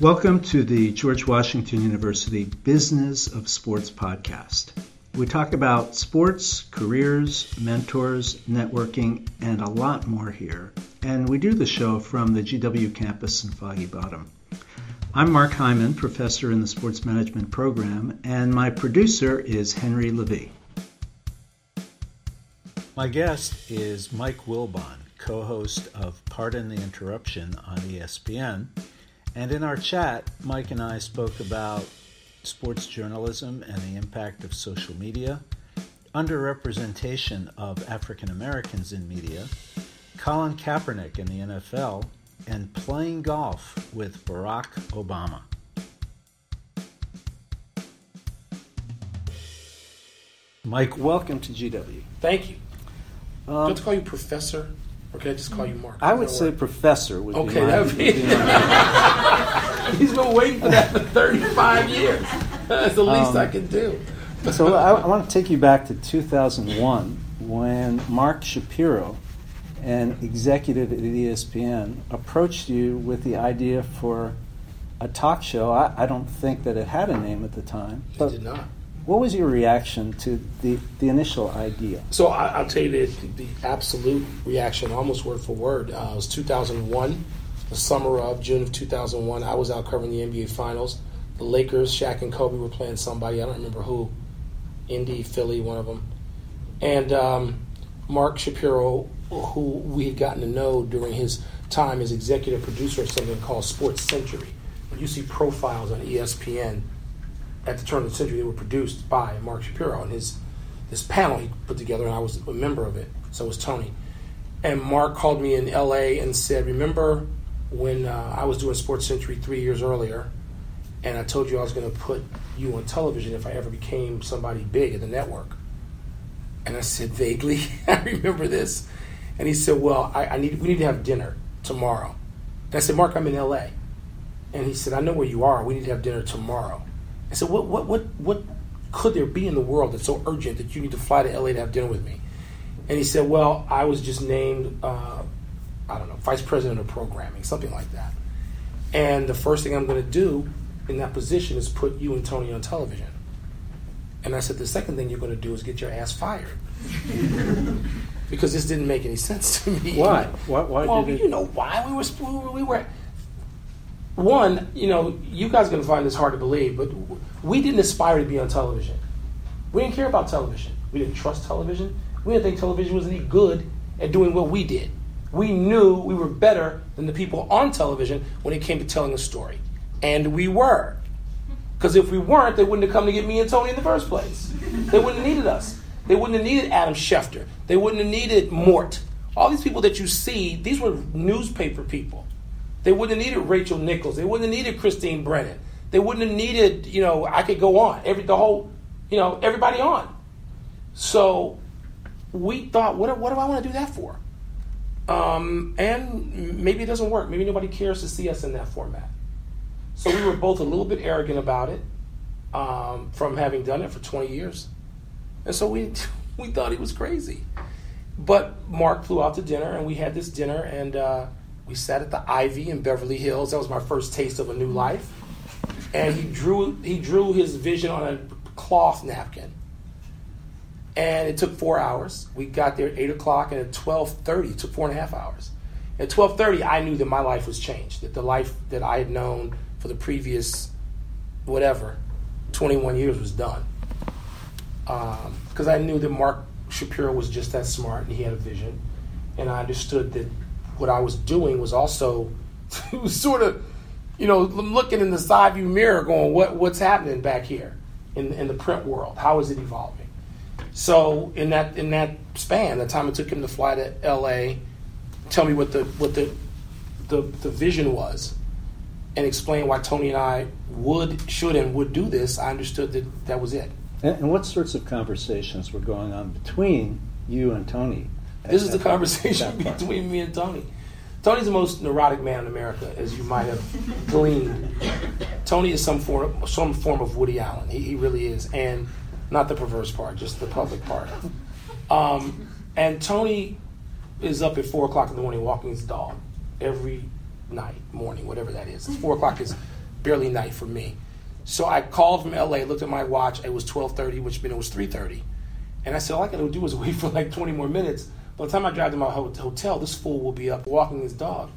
Welcome to the George Washington University Business of Sports podcast. We talk about sports, careers, mentors, networking, and a lot more here. And we do the show from the GW campus in Foggy Bottom. I'm Mark Hyman, professor in the sports management program, and my producer is Henry Levy. My guest is Mike Wilbon, co host of Pardon the Interruption on ESPN. And in our chat, Mike and I spoke about sports journalism and the impact of social media, underrepresentation of African Americans in media, Colin Kaepernick in the NFL, and playing golf with Barack Obama. Mike, welcome to GW. Thank you. Um, to call you professor, or can I just call you Mark? I would say professor. Would okay, that would be. He's been waiting for that for 35 years. That's the least um, I can do. so I, I want to take you back to 2001 when Mark Shapiro an executive at ESPN approached you with the idea for a talk show. I, I don't think that it had a name at the time. But it did not. What was your reaction to the, the initial idea? So I, will tell you the, the absolute reaction, almost word for word. Uh, it was 2001, the summer of June of 2001. I was out covering the NBA Finals. The Lakers, Shaq and Kobe were playing somebody. I don't remember who. Indy, Philly, one of them. And um, Mark Shapiro who we had gotten to know during his time as executive producer of something called Sports Century. When you see profiles on ESPN at the turn of the century, they were produced by Mark Shapiro and his this panel he put together, and I was a member of it. So was Tony. And Mark called me in L.A. and said, "Remember when uh, I was doing Sports Century three years earlier, and I told you I was going to put you on television if I ever became somebody big at the network?" And I said, "Vaguely, I remember this." And he said, Well, I, I, need we need to have dinner tomorrow. And I said, Mark, I'm in LA. And he said, I know where you are. We need to have dinner tomorrow. I said, What what what what could there be in the world that's so urgent that you need to fly to LA to have dinner with me? And he said, Well, I was just named uh, I don't know, vice president of programming, something like that. And the first thing I'm going to do in that position is put you and Tony on television. And I said, the second thing you're going to do is get your ass fired. because this didn't make any sense to me. Why? Why? why well, did it? you know why we were we were. One, you know, you guys are going to find this hard to believe, but we didn't aspire to be on television. We didn't care about television. We didn't trust television. We didn't think television was any good at doing what we did. We knew we were better than the people on television when it came to telling a story. And we were. Because if we weren't, they wouldn't have come to get me and Tony in the first place. They wouldn't have needed us. They wouldn't have needed Adam Schefter. They wouldn't have needed Mort. All these people that you see, these were newspaper people. They wouldn't have needed Rachel Nichols. They wouldn't have needed Christine Brennan. They wouldn't have needed, you know, I could go on. Every the whole, you know, everybody on. So we thought, what, what do I want to do that for? Um, and maybe it doesn't work. Maybe nobody cares to see us in that format. So we were both a little bit arrogant about it um, from having done it for 20 years. And so we, we thought he was crazy. But Mark flew out to dinner, and we had this dinner, and uh, we sat at the Ivy in Beverly Hills. That was my first taste of a new life. And he drew he drew his vision on a cloth napkin. And it took four hours. We got there at eight o'clock, and at twelve thirty, it took four and a half hours. At twelve thirty, I knew that my life was changed. That the life that I had known for the previous whatever twenty one years was done because um, I knew that Mark Shapiro was just that smart and he had a vision, and I understood that what I was doing was also was sort of, you know, looking in the side view mirror, going, what what's happening back here in in the print world? How is it evolving? So in that in that span, the time it took him to fly to L.A., tell me what the what the the, the vision was, and explain why Tony and I would should and would do this, I understood that that was it. And, and what sorts of conversations were going on between you and Tony? This is the conversation between me and Tony. Tony's the most neurotic man in America, as you might have gleaned. Tony is some form, some form of Woody Allen. He, he, really is, and not the perverse part, just the public part. Um, and Tony is up at four o'clock in the morning walking his dog every night, morning, whatever that is. Four o'clock is barely night for me. So I called from LA, looked at my watch. It was 12:30, which meant it was 3:30. And I said, all I got to do is wait for like 20 more minutes. By the time I drive to my hotel, this fool will be up walking his dog.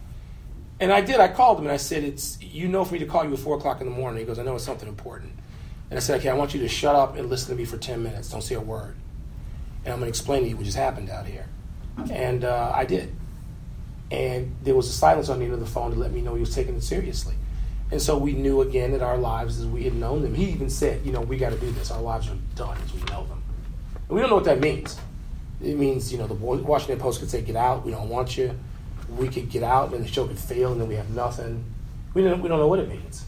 And I did. I called him and I said, "It's you know for me to call you at four o'clock in the morning." He goes, "I know it's something important." And I said, "Okay, I want you to shut up and listen to me for 10 minutes. Don't say a word." And I'm going to explain to you what just happened out here. And uh, I did. And there was a silence on the end of the phone to let me know he was taking it seriously. And so we knew again that our lives as we had known them. He even said, you know, we got to do this. Our lives are done as we know them. And we don't know what that means. It means, you know, the Washington Post could say, get out, we don't want you. We could get out and the show could fail and then we have nothing. We don't, we don't know what it means.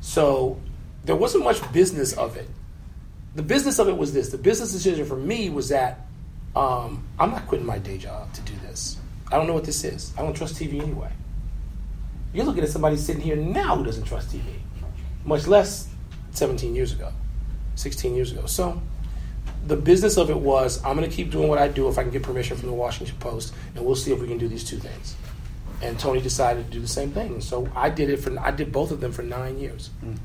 So there wasn't much business of it. The business of it was this. The business decision for me was that um, I'm not quitting my day job to do this. I don't know what this is. I don't trust TV anyway. You're looking at somebody sitting here now who doesn't trust TV, much less 17 years ago, 16 years ago. So the business of it was I'm going to keep doing what I do if I can get permission from the Washington Post, and we'll see if we can do these two things. And Tony decided to do the same thing, so I did it for I did both of them for nine years. Mm.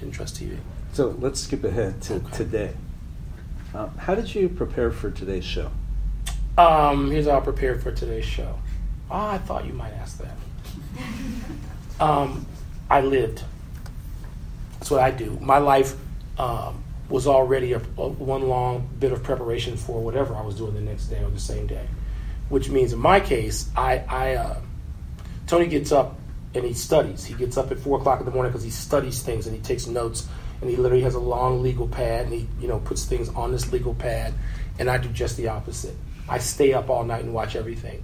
Didn't trust TV. So let's skip ahead to okay. today. Uh, how did you prepare for today's show? Um, here's how I prepared for today's show. Oh, I thought you might ask that. Um, I lived. That's what I do. My life um, was already a, a, one long bit of preparation for whatever I was doing the next day or the same day. Which means, in my case, I, I uh, Tony gets up and he studies. He gets up at four o'clock in the morning because he studies things and he takes notes and he literally has a long legal pad and he you know puts things on this legal pad. And I do just the opposite. I stay up all night and watch everything.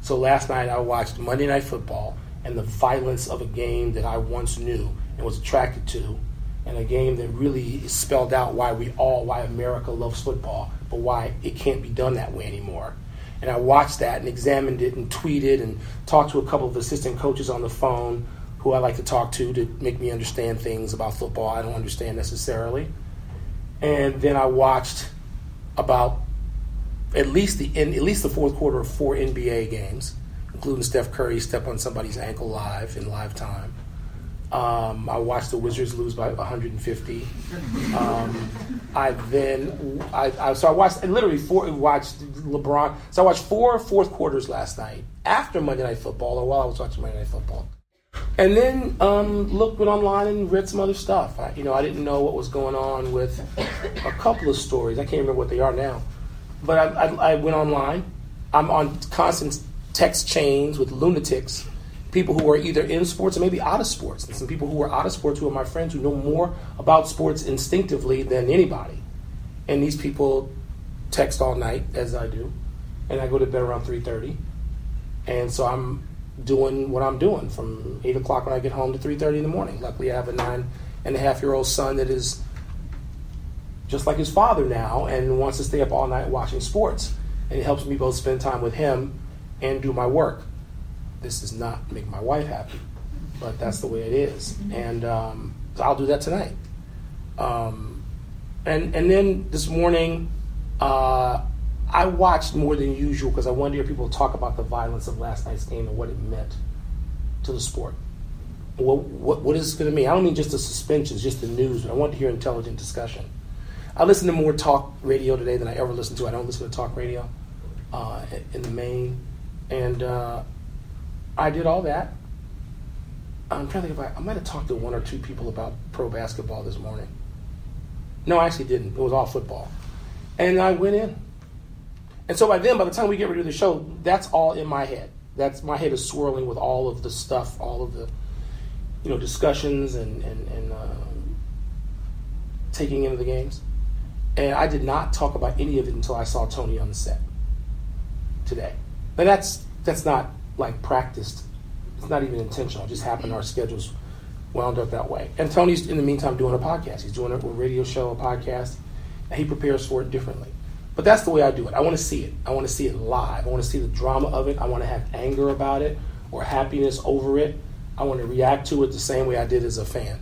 So last night I watched Monday Night Football and the violence of a game that I once knew and was attracted to, and a game that really spelled out why we all, why America loves football, but why it can't be done that way anymore. And I watched that and examined it and tweeted and talked to a couple of assistant coaches on the phone who I like to talk to to make me understand things about football I don't understand necessarily. And then I watched about at least the in, at least the fourth quarter of four NBA games including Steph Curry step on somebody's ankle live in live time. Um, I watched the Wizards lose by 150. Um, I then I, I, so I watched literally four watched LeBron. So I watched four fourth quarters last night after Monday Night Football, or while I was watching Monday Night Football, and then um, looked went online and read some other stuff. I, you know, I didn't know what was going on with a couple of stories. I can't remember what they are now, but I, I, I went online. I'm on constant text chains with lunatics, people who are either in sports or maybe out of sports. And some people who are out of sports who are my friends who know more about sports instinctively than anybody. And these people text all night, as I do, and I go to bed around 3.30. And so I'm doing what I'm doing from 8 o'clock when I get home to 3.30 in the morning. Luckily, I have a nine and a half year old son that is just like his father now and wants to stay up all night watching sports. And it helps me both spend time with him and do my work. This does not make my wife happy, but that's the way it is. And um, I'll do that tonight. Um, and and then this morning, uh, I watched more than usual because I wanted to hear people talk about the violence of last night's game and what it meant to the sport. What what, what is going to mean? I don't mean just the suspensions, just the news. But I want to hear intelligent discussion. I listen to more talk radio today than I ever listened to. I don't listen to talk radio uh, in the main. And uh, I did all that. I'm trying to think I, I might have talked to one or two people about pro basketball this morning. No, I actually didn't. It was all football. And I went in. And so by then, by the time we get ready to the show, that's all in my head. That's my head is swirling with all of the stuff, all of the, you know, discussions and and, and uh, taking into the games. And I did not talk about any of it until I saw Tony on the set today. But that's that's not like practiced. It's not even intentional. It just happened. Our schedules wound up that way. And Tony's in the meantime doing a podcast. He's doing a radio show, a podcast, and he prepares for it differently. But that's the way I do it. I want to see it. I want to see it live. I want to see the drama of it. I want to have anger about it or happiness over it. I want to react to it the same way I did as a fan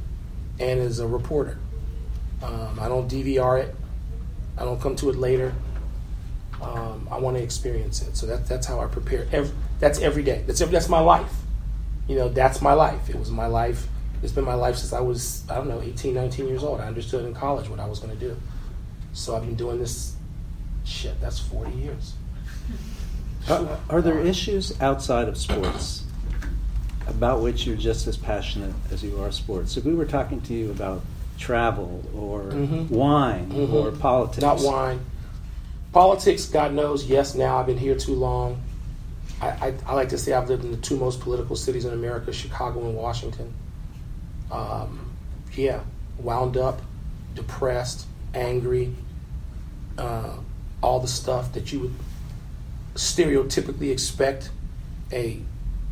and as a reporter. Um, I don't DVR it. I don't come to it later. Um, I want to experience it. So that, that's how I prepare. Every, that's every day. That's every, that's my life. You know, that's my life. It was my life It's been my life since I was, I don't know, 18, 19 years old. I understood in college what I was going to do. So I've been doing this shit, that's 40 years. Are, are there issues outside of sports about which you're just as passionate as you are sports? If we were talking to you about travel or Mhm. wine Mhm. or politics, Not wine. Politics, God knows, yes, now I've been here too long. I, I, I like to say I've lived in the two most political cities in America, Chicago and Washington. Um, yeah, wound up, depressed, angry, uh, all the stuff that you would stereotypically expect a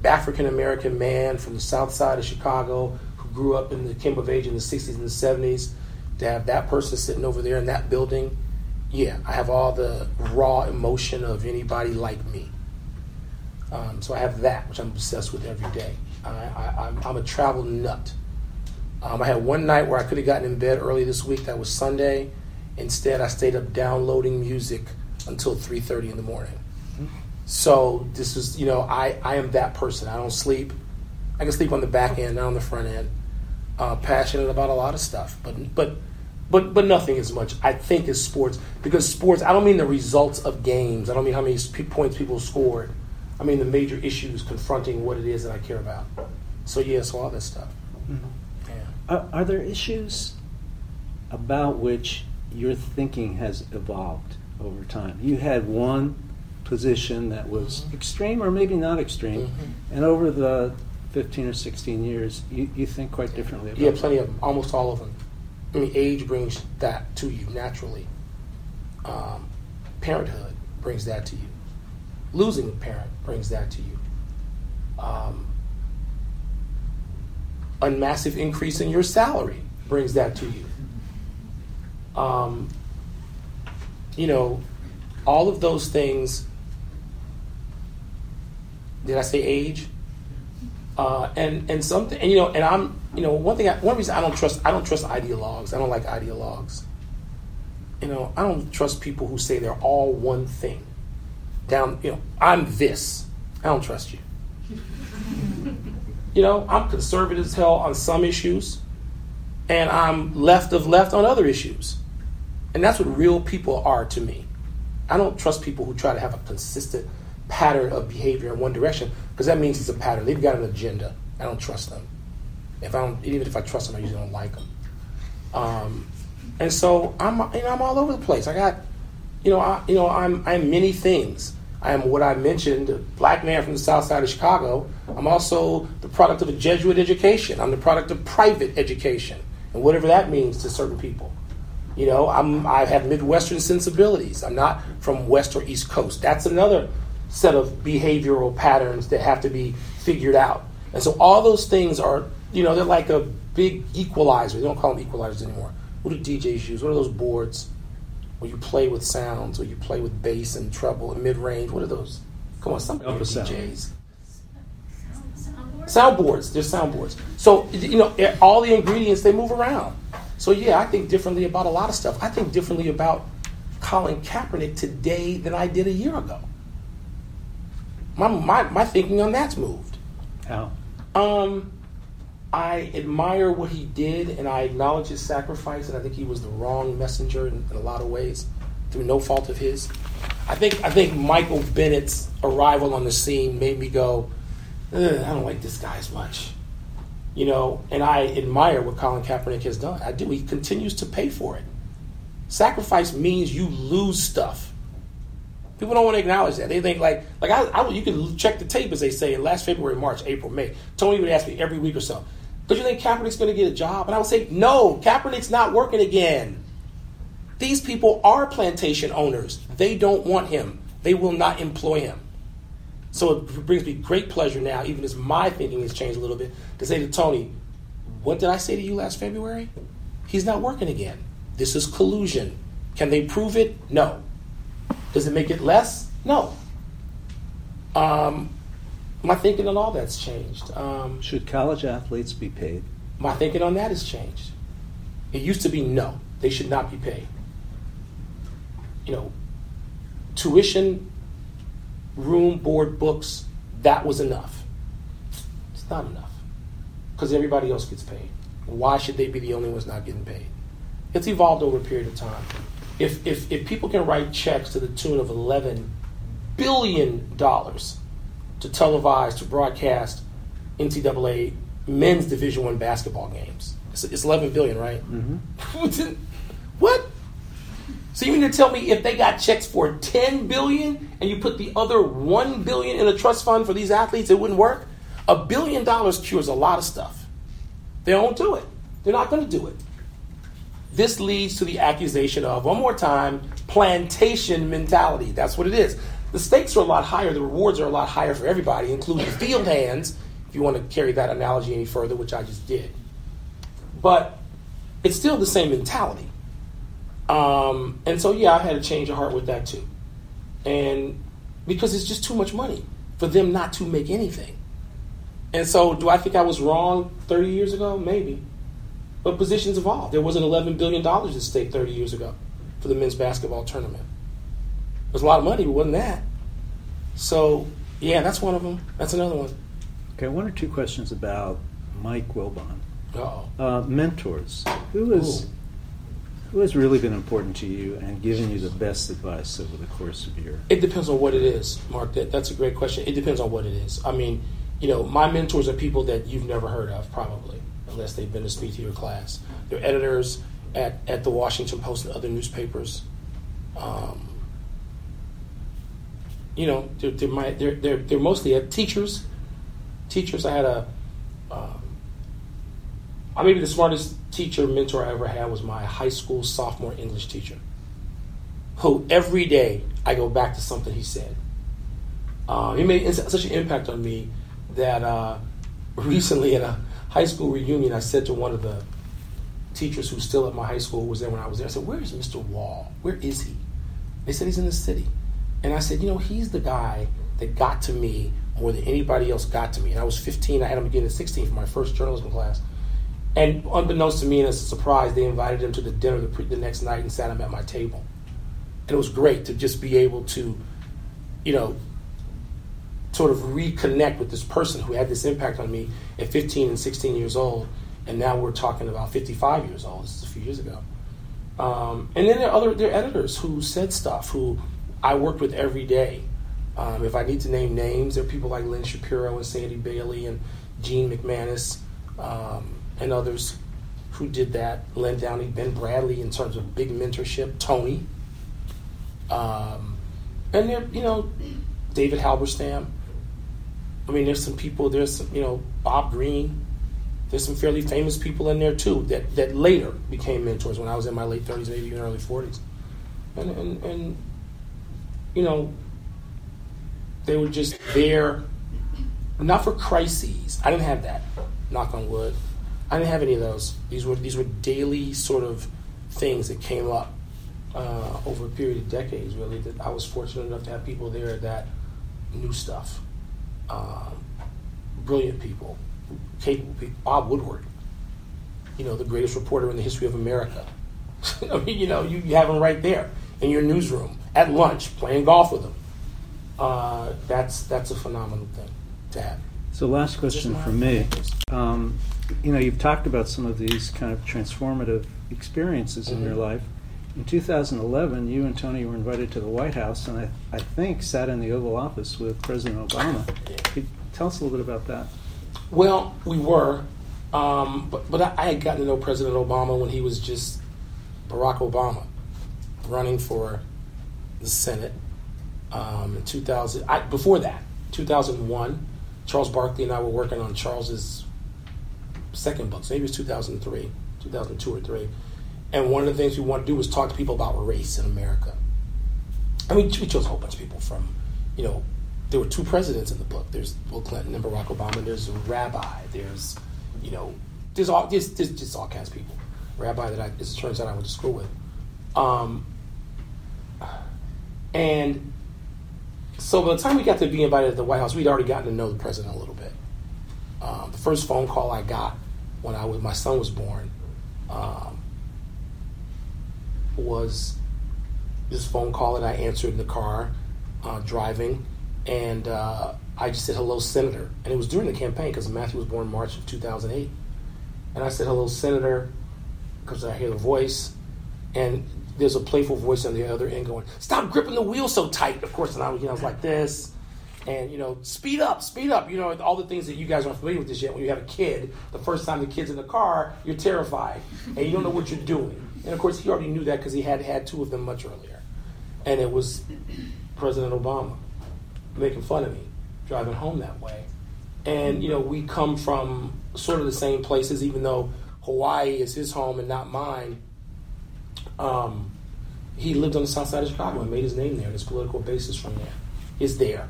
African American man from the south side of Chicago who grew up in the came of age in the 60s and the 70s to have that person sitting over there in that building. Yeah, I have all the raw emotion of anybody like me. Um, so I have that, which I'm obsessed with every day. I, I'm a travel nut. Um, I had one night where I could have gotten in bed early this week. That was Sunday. Instead, I stayed up downloading music until 3:30 in the morning. So this is, you know, I, I am that person. I don't sleep. I can sleep on the back end, not on the front end. Uh, passionate about a lot of stuff, but but but but nothing as much. I think is sports because sports. I don't mean the results of games. I don't mean how many points people scored. I mean the major issues confronting what it is that I care about. So yeah, so all that stuff. Yeah. Are, are there issues about which your thinking has evolved over time? You had one position that was extreme or maybe not extreme, Mhm. and over the 15 or 16 years, you, you think quite differently about Yeah, plenty of them. Almost all of them. I mean, age brings that to you naturally. Um, parenthood brings that to you. Losing a parent brings that to you. Um, a massive increase in your salary brings that to you. Um, you know, all of those things. Did I say age? Uh, and and something and you know and I'm you know one thing I, one reason I don't trust I don't trust ideologues I don't like ideologues you know I don't trust people who say they're all one thing down you know I'm this I don't trust you you know I'm conservative as hell on some issues and I'm left of left on other issues and that's what real people are to me I don't trust people who try to have a consistent pattern of behavior in one direction because that means it's a pattern. They've got an agenda. I don't trust them. If I don't, even if I trust them, I usually don't like them. Um, and so I'm, you know, I'm all over the place. I got, you know, I, you know, I'm, I'm many things. I am what I mentioned, a black man from the south side of Chicago. I'm also the product of a Jesuit education. I'm the product of private education, and whatever that means to certain people. You know, I'm, I have Midwestern sensibilities. I'm not from West or East Coast. That's another set of behavioral patterns that have to be figured out. And so all those things are, you know, they're like a big equalizer. They don't call them equalizers anymore. What do DJs use? What are those boards where you play with sounds, or you play with bass and treble and mid range? What are those? Come on, some Alpha sound. DJs. Soundboards. There's soundboards. So you know, eh, all the ingredients they move around. So yeah, I think differently about a lot of stuff. I think differently about Colin Kaepernick today than I did a year ago. My my, my thinking on that's moved. How? Um, I admire what he did, and I acknowledge his sacrifice, and I think he was the wrong messenger in, in a lot of ways, through no fault of his. I think I think Michael Bennett's arrival on the scene made me go, I don't like this guy as much, you know. And I admire what Colin Kaepernick has done. I do. He continues to pay for it. Sacrifice means you lose stuff. People don't want to acknowledge that. They think like like I, I you can check the tape as they say in last February, March, April, May. Tony would ask me every week or so, "Don't you think Kaepernick's going to get a job?" And I would say, "No, Kaepernick's not working again. These people are plantation owners. They don't want him. They will not employ him." So it brings me great pleasure now, even as my thinking has changed a little bit, to say to Tony, "What did I say to you last February? He's not working again. This is collusion. Can they prove it? No. Does it make it less? No. Um, my thinking on all that's changed. Um, Should college athletes be paid? my thinking on that has changed. It used to be no, they should not be paid. You know, tuition, room, board, books, that was enough. It's not enough. Because everybody else gets paid. Why should they be the only ones not getting paid? It's evolved over a period of time. If, if, if people can write checks to the tune of $11 billion to televise, to broadcast NCAA men's Division One basketball games, it's, it's 11 billion, right? Mm-hmm. what? So you mean to tell me if they got checks for 10 billion and you put the other 1 billion in a trust fund for these athletes, it wouldn't work? A billion dollars cures a lot of stuff. They won't do it. They're not going to do it. This leads to the accusation of, one more time, plantation mentality. That's what it is. The stakes are a lot higher, the rewards are a lot higher for everybody, including field hands, if you want to carry that analogy any further, which I just did. But it's still the same mentality. Um, and so, yeah, I had a change of heart with that too. And because it's just too much money for them not to make anything. And so, do I think I was wrong 30 years ago? Maybe. But positions evolved. There wasn't $11 billion at stake 30 years ago for the men's basketball tournament. It was a lot of money, but wasn't that. So, yeah, that's one of them. That's another one. Okay, one or two questions about Mike Wilbon. Uh, mentors. Who is. Ooh who has really been important to you and given you the best advice over the course of your? It depends on what it is, Mark. That, that's a great question. It depends on what it is. I mean, you know, my mentors are people that you've never heard of, probably, unless they've been to speak to your class. They're editors at, at the Washington Post and other newspapers. Um, you know, they're, they're, my, they're, they're, they're mostly teachers. Teachers, I had a, um, I maybe the smartest teacher mentor I ever had was my high school sophomore English teacher, who every day I go back to something he said. Uh, he made such an impact on me that uh, recently at a high school reunion, I said to one of the teachers who's still at my high school was there when I was there. I said, "Where is Mr. Wall? Where is he?" They said he's in the city, and I said, "You know, he's the guy that got to me more than anybody else got to me." And I was 15. I had him begin at 16 for my first journalism class. And unbeknownst to me, and as a surprise, they invited him to the dinner the, pre- the next night and sat him at my table. And it was great to just be able to, you know, sort of reconnect with this person who had this impact on me at 15 and 16 years old. And now we're talking about 55 years old. This is a few years ago. Um, and then there are other there are editors who said stuff who I work with every day. Um, if I need to name names, there are people like Lynn Shapiro and Sandy Bailey and Gene McManus. Um, and others who did that. Len Downie, Ben Bradlee, in terms of big mentorship, Tony. Um, and there, you know, David Halberstam. I mean, there's some people. There's some, you know, Bob Greene. There's some fairly famous people in there too that, that later became mentors when I was in my late 30s, maybe even early 40s. And, and, and you know, they were just there, not for crises. I didn't have that, knock on wood. I didn't have any of those. These were these were daily sort of things that came up uh, over a period of decades. Really, that I was fortunate enough to have people there that knew stuff, um, brilliant people, capable people. Bob Woodward, you know, the greatest reporter in the history of America. I mean, you know, you, you have him right there in your newsroom at lunch, playing golf with them. Uh, that's that's a phenomenal thing to have. So, last question from me. Um, you know, you've talked about some of these kind of transformative experiences mm-hmm. in your mm-hmm. life. In 2011, you and Tony were invited to the White House, and I, I think sat in the Oval Office with President Obama. Could tell us a little bit about that? Well, we were, um, but, but I, I, had gotten to know President Obama when he was just Barack Obama, running for the Senate um, in 2000. I, before that, 2001, Charles Barkley and I were working on Charles's second book. So maybe it was 2003, 2002 or three. And one of the things we wanted to do was talk to people about race in America. And we, we chose a whole bunch of people from, you know, there were two presidents in the book. There's Bill Clinton and Barack Obama. There's a rabbi. There's, you know, there's all there's, there's just all kinds of people. Rabbi that I, it turns out, I went to school with. Um, and so by the time we got to be invited to the White House, we'd already gotten to know the president a little bit. Um, the first phone call I got when I was my son was born um, was this phone call that I answered in the car uh, driving, and uh, I just said hello, Senator, and it was during the campaign because Matthew was born March of 2008, and I said hello, Senator, because I hear the voice, and there's a playful voice on the other end going, "Stop gripping the wheel so tight." Of course, and I was, you know, I was like this, and you know, speed up, speed up. You know, all the things that you guys aren't familiar with this yet. When you have a kid, the first time the kid's in the car, you're terrified, and you don't know what you're doing. And of course, he already knew that because he had had two of them much earlier, and it was President Obama making fun of me driving home that way. And you know, we come from sort of the same places, even though Hawaii is his home and not mine. Um, he lived on the south side of Chicago and made his name there. and His political basis from there is there.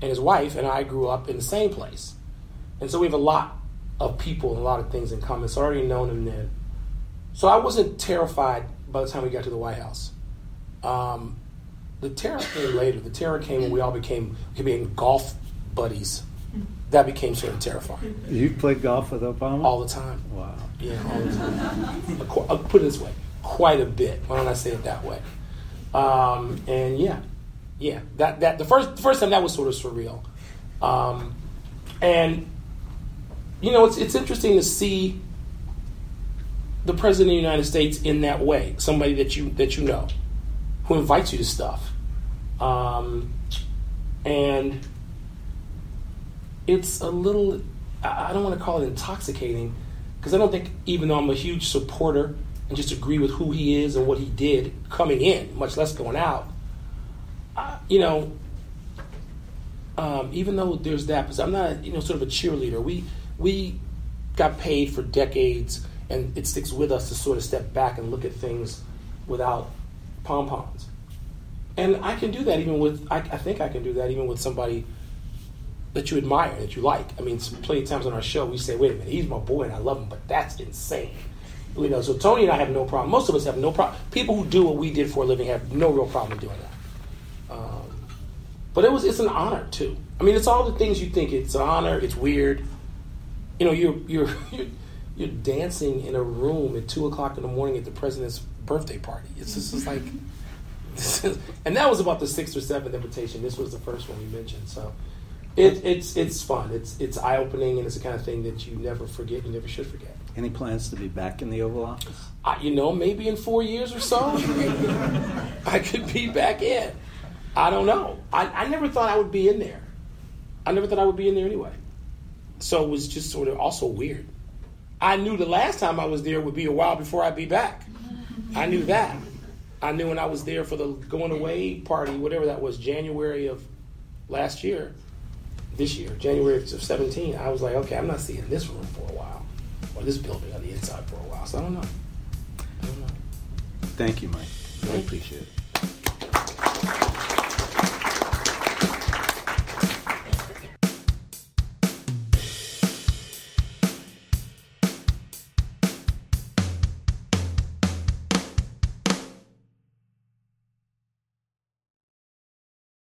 And his wife and I grew up in the same place. And so we have a lot of people and a lot of things in common. So I already known him then. So I wasn't terrified by the time we got to the White House. Um, the terror came later. The terror came when we all became, became golf buddies. That became sort of terrifying. You played golf with Obama? All the time. Wow. Yeah, all the time. I'll put it this way quite a bit. Why don't I say it that way? Um, and yeah, yeah, that that the first the first time that was sort of surreal, um, and you know it's it's interesting to see the president of the United States in that way, somebody that you that you know, who invites you to stuff, um, and it's a little I don't want to call it intoxicating because I don't think even though I'm a huge supporter and just agree with who he is and what he did coming in, much less going out. You know, um, even though there's that, because I'm not, you know, sort of a cheerleader. We we got paid for decades, and it sticks with us to sort of step back and look at things without pom poms. And I can do that even with, I, I, think I can do that even with somebody that you admire, that you like. I mean, plenty of times on our show, we say, wait a minute, he's my boy and I love him, but that's insane. You know, so Tony and I have no problem. Most of us have no problem. People who do what we did for a living have no real problem doing that. Um, but it was it's an honor too. I mean, it's all the things you think. It's an honor. It's weird. You know, you're you're you're, you're dancing in a room at two o'clock in the morning at the president's birthday party. It's just it's like, and that was about the sixth or seventh invitation. This was the first one we mentioned. So. It, it's it's fun. It's it's eye opening, and it's the kind of thing that you never forget. You never should forget. Any plans to be back in the Oval Office? Uh, you know, maybe in four years or so, I could be back in. I don't know. I, I never thought I would be in there. I never thought I would be in there anyway. So it was just sort of also weird. I knew the last time I was there would be a while before I'd be back. I knew that. I knew when I was there for the going away party, whatever that was, January of last year, this year, January of 17, I was like, okay, I'm not seeing this room for a while or this building on the inside for a while. So I don't know. I don't know. Thank you, Mike. I appreciate it.